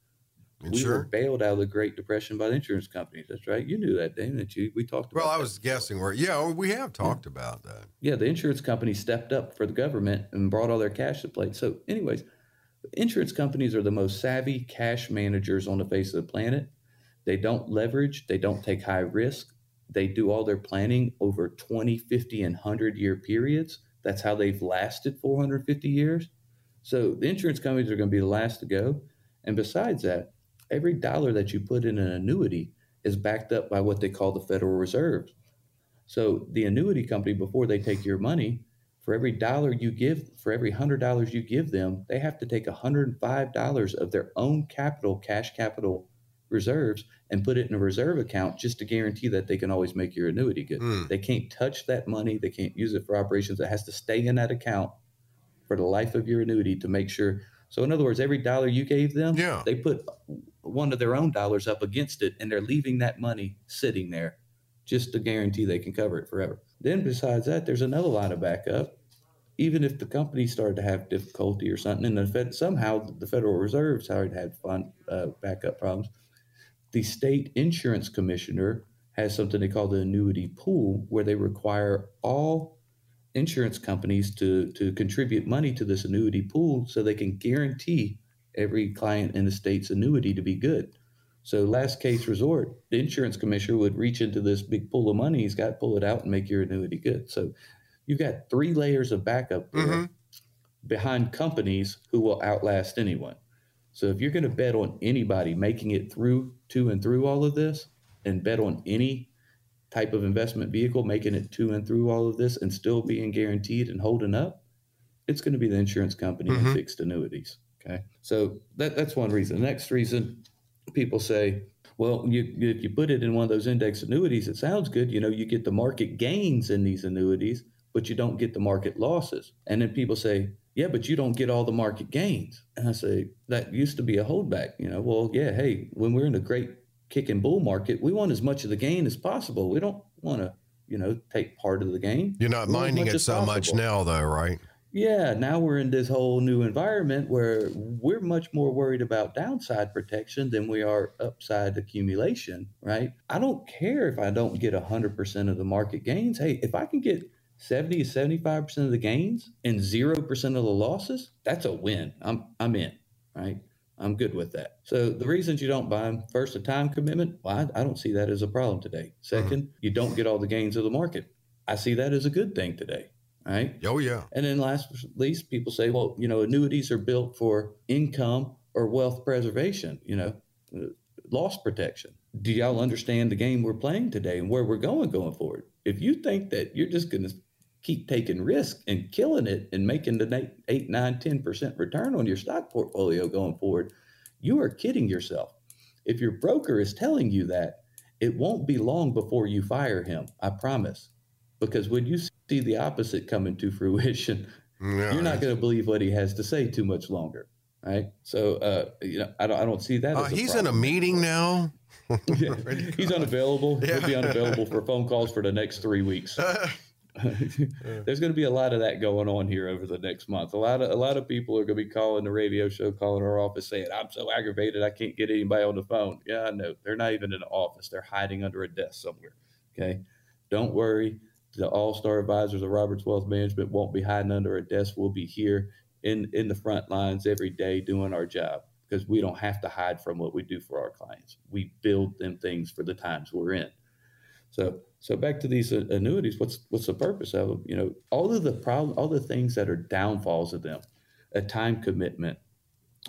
We were bailed out of the Great Depression by the insurance companies. That's right. You knew that, didn't you we talked about. Well, I was guessing where. Yeah, oh, we have talked yeah. about that. Yeah, the insurance companies stepped up for the government and brought all their cash to play. So, anyways, insurance companies are the most savvy cash managers on the face of the planet. They don't leverage. They don't take high risk. They do all their planning over 20, 50, and 100 year periods. That's how they've lasted 450 years. So the insurance companies are going to be the last to go. And besides that, every dollar that you put in an annuity is backed up by what they call the Federal Reserve. So the annuity company, before they take your money, for every dollar you give, for every hundred dollars you give them, they have to take $105 of their own capital, cash capital reserves, and put it in a reserve account just to guarantee that they can always make your annuity good. Mm. They can't touch that money. They can't use it for operations. It has to stay in that account for the life of your annuity to make sure. So, in other words, every dollar you gave them, Yeah. they put one of their own dollars up against it, and they're leaving that money sitting there just to guarantee they can cover it forever. Then, besides that, there's another line of backup. Even if the company started to have difficulty or something, and the Fed, somehow the Federal Reserve started had fund uh, backup problems, the state insurance commissioner has something they call the annuity pool, where they require all insurance companies to to contribute money to this annuity pool so they can guarantee every client in the state's annuity to be good. So last case resort, the insurance commissioner would reach into this big pool of money he's got, pull it out, and make your annuity good. So you've got three layers of backup there Mhm. behind companies who will outlast anyone. So if you're going to bet on anybody making it through to and through all of this, and bet on any type of investment vehicle making it to and through all of this and still being guaranteed and holding up, it's going to be the insurance company Mhm. and fixed annuities. Okay, so that that's one reason. The next reason people say, well, you, if you put it in one of those index annuities, it sounds good. You know, you get the market gains in these annuities, but you don't get the market losses. And then people say, yeah, but you don't get all the market gains. And I say, that used to be a holdback. You know, well, yeah, hey, when we're in a great kicking bull market, we want as much of the gain as possible. We don't want to, you know, take part of the gain. You're not We minding it so much now, though, right? Yeah, now we're in this whole new environment where we're much more worried about downside protection than we are upside accumulation, right? I don't care if I don't get 100% of the market gains. Hey, if I can get 70 to 75% of the gains and 0% of the losses, that's a win. I'm I'm in, right? I'm good with that. So the reasons you don't buy them, first, a time commitment. Well, I, I don't see that as a problem today. Mm-hmm. 2nd you don't get all the gains of the market. I see that as a good thing today, right? Oh, yeah. And then last but least, people say, well, you know, annuities are built for income or wealth preservation, you know, uh, loss protection. Do y'all understand the game we're playing today and where we're going going forward? If you think that you're just going to keep taking risk and killing it and making the eight, eight, nine, 10% return on your stock portfolio going forward, you are kidding yourself. If your broker is telling you that, it won't be long before you fire him. I promise. Because when you see the opposite coming to [LAUGHS] fruition, Yeah. you're not going to believe what he has to say too much longer, right? So, uh, you know, I don't, I don't see that. Uh, as a he's in a meeting now. [LAUGHS] Yeah. [LAUGHS] He's unavailable. He'll be unavailable for phone calls for the next three weeks. There's going to be a lot of that going on here over the next month. A lot of a lot of people are going to be calling the radio show, calling our office, saying, "I'm so aggravated, I can't get anybody on the phone." Yeah, I know. They're not even in the office; they're hiding under a desk somewhere. Okay, don't worry. The All Star Advisors of Roberts Wealth Management won't be hiding under a desk. We'll be here in in the front lines every day doing our job because we don't have to hide from what we do for our clients. We build them things for the times we're in. So, so back to these uh, annuities. What's what's the purpose of them? You know, all of the problem, all the things that are downfalls of them, a time commitment.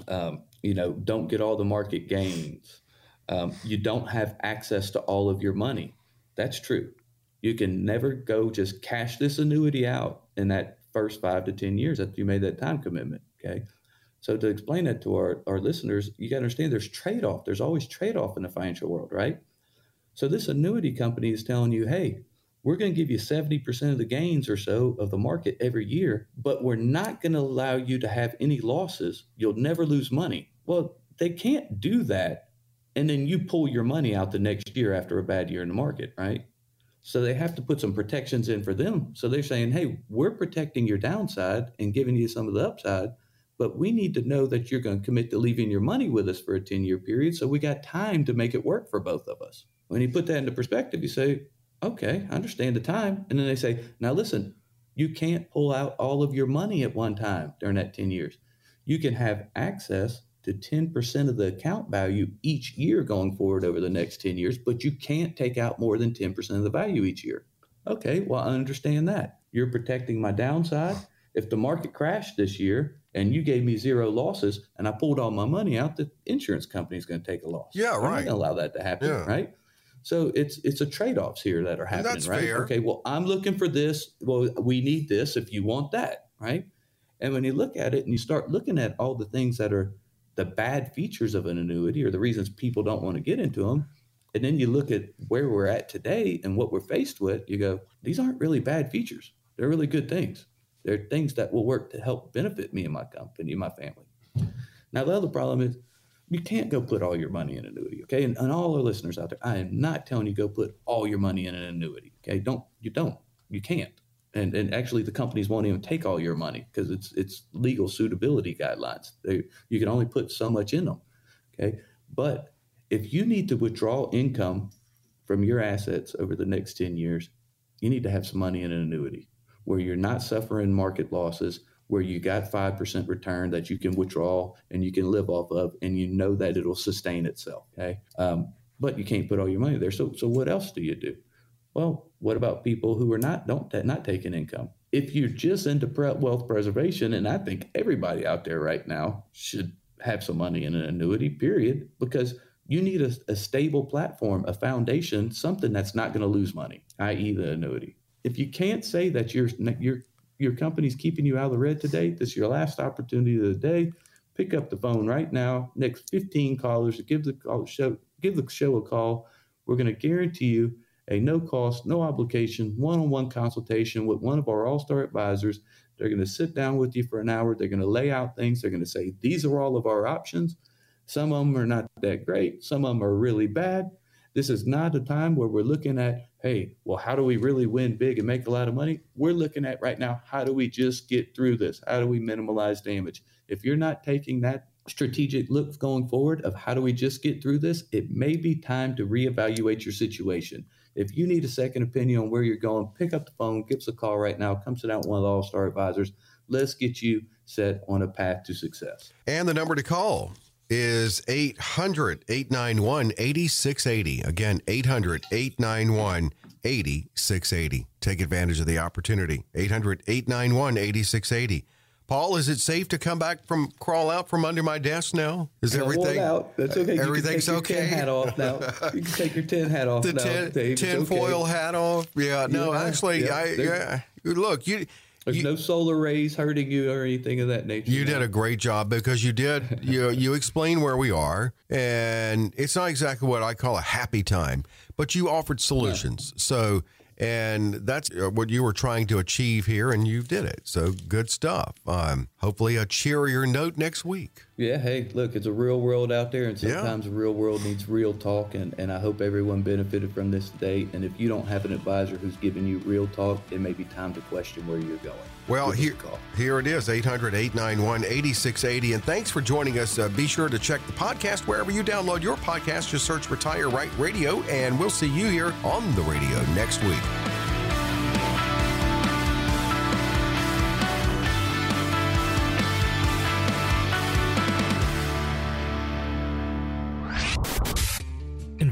Um, you know, don't get all the market gains. Um, you don't have access to all of your money. That's true. You can never go just cash this annuity out in that first five to ten years after you made that time commitment. Okay. So to explain that to our, our listeners, you got to understand there's trade off. There's always trade off in the financial world, right? So this annuity company is telling you, hey, we're going to give you 70% of the gains or so of the market every year, but we're not going to allow you to have any losses. You'll never lose money. Well, they can't do that. And then you pull your money out the next year after a bad year in the market, right? So they have to put some protections in for them. So they're saying, hey, we're protecting your downside and giving you some of the upside, but we need to know that you're going to commit to leaving your money with us for a 10 year period. So we got time to make it work for both of us. When you put that into perspective, you say, okay, I understand the time. And then they say, now listen, you can't pull out all of your money at one time during that 10 years. You can have access to 10% of the account value each year going forward over the next 10 years, but you can't take out more than 10% of the value each year. Okay, well, I understand that. You're protecting my downside. If the market crashed this year and you gave me zero losses and I pulled all my money out, the insurance company is going to take a loss. Yeah, right. going to allow that to happen, Yeah. right? So it's it's a trade offs here that are happening, that's right? fair. Okay, well, I'm looking for this. Well, we need this if you want that, right? And when you look at it and you start looking at all the things that are the bad features of an annuity or the reasons people don't want to get into them, and then you look at where we're at today and what we're faced with, you go, these aren't really bad features. They're really good things. They're things that will work to help benefit me and my company and my family. Now, the other problem is you can't go put all your money in an annuity. Okay. And, and all our listeners out there, I am not telling you go put all your money in an annuity. Okay. Don't, you don't, you can't. And, and actually, the companies won't even take all your money because it's it's legal suitability guidelines. They, you can only put so much in them. Okay, but if you need to withdraw income from your assets over the next 10 years, you need to have some money in an annuity where you're not suffering market losses, where you got 5% return that you can withdraw and you can live off of, and you know that it'll sustain itself. Okay. Um, but you can't put all your money there. So, so what else do you do? Well, what about people who are not don't not taking income? If you're just into wealth preservation, and I think everybody out there right now should have some money in an annuity, period, because you need a, a stable platform, a foundation, something that's not going to lose money, i.e., the annuity. If you can't say that your your your company's keeping you out of the red today, this is your last opportunity of the day. Pick up the phone right now. Next 15 callers, give the call show give the show a call. We're going to guarantee you a no cost, no obligation, one on one consultation with one of our all star advisors. They're going to sit down with you for an hour. They're going to lay out things. They're going to say, these are all of our options. Some of them are not that great, some of them are really bad. This is not a time where we're looking at, hey, well, how do we really win big and make a lot of money? We're looking at right now, how do we just get through this? How do we minimize damage? If you're not taking that strategic look going forward of how do we just get through this, it may be time to reevaluate your situation. If you need a second opinion on where you're going, pick up the phone, give us a call right now. Come sit down with one of the All Star advisors. Let's get you set on a path to success. And the number to call is 800 891 8680. Again, 800 891 8680. Take advantage of the opportunity. 800 891 8680. Paul, is it safe to come back from crawl out from under my desk now? Is everything out? That's okay. Everything's you can take okay. Your hat off now. [LAUGHS] You can take your tin hat off the now. Tin, Dave. tin foil okay. hat off. Yeah. No, yeah, actually, yeah, I yeah. Look, you. There's you, no solar rays hurting you or anything of that nature. You now. did a great job because you did [LAUGHS] you you explain where we are, and it's not exactly what I call a happy time, but you offered solutions. Yeah. So and that's uh, what you were trying to achieve here, and you did it. So good stuff. Um, hopefully, a cheerier note next week. Yeah, hey, look, it's a real world out there, and sometimes yeah. the real world needs real talk. And, and I hope everyone benefited from this today. And if you don't have an advisor who's giving you real talk, it may be time to question where you're going. Well, here, here it is 800 891 8680. And thanks for joining us. Uh, be sure to check the podcast wherever you download your podcast. Just search Retire Right Radio, and we'll see you here on the radio next week.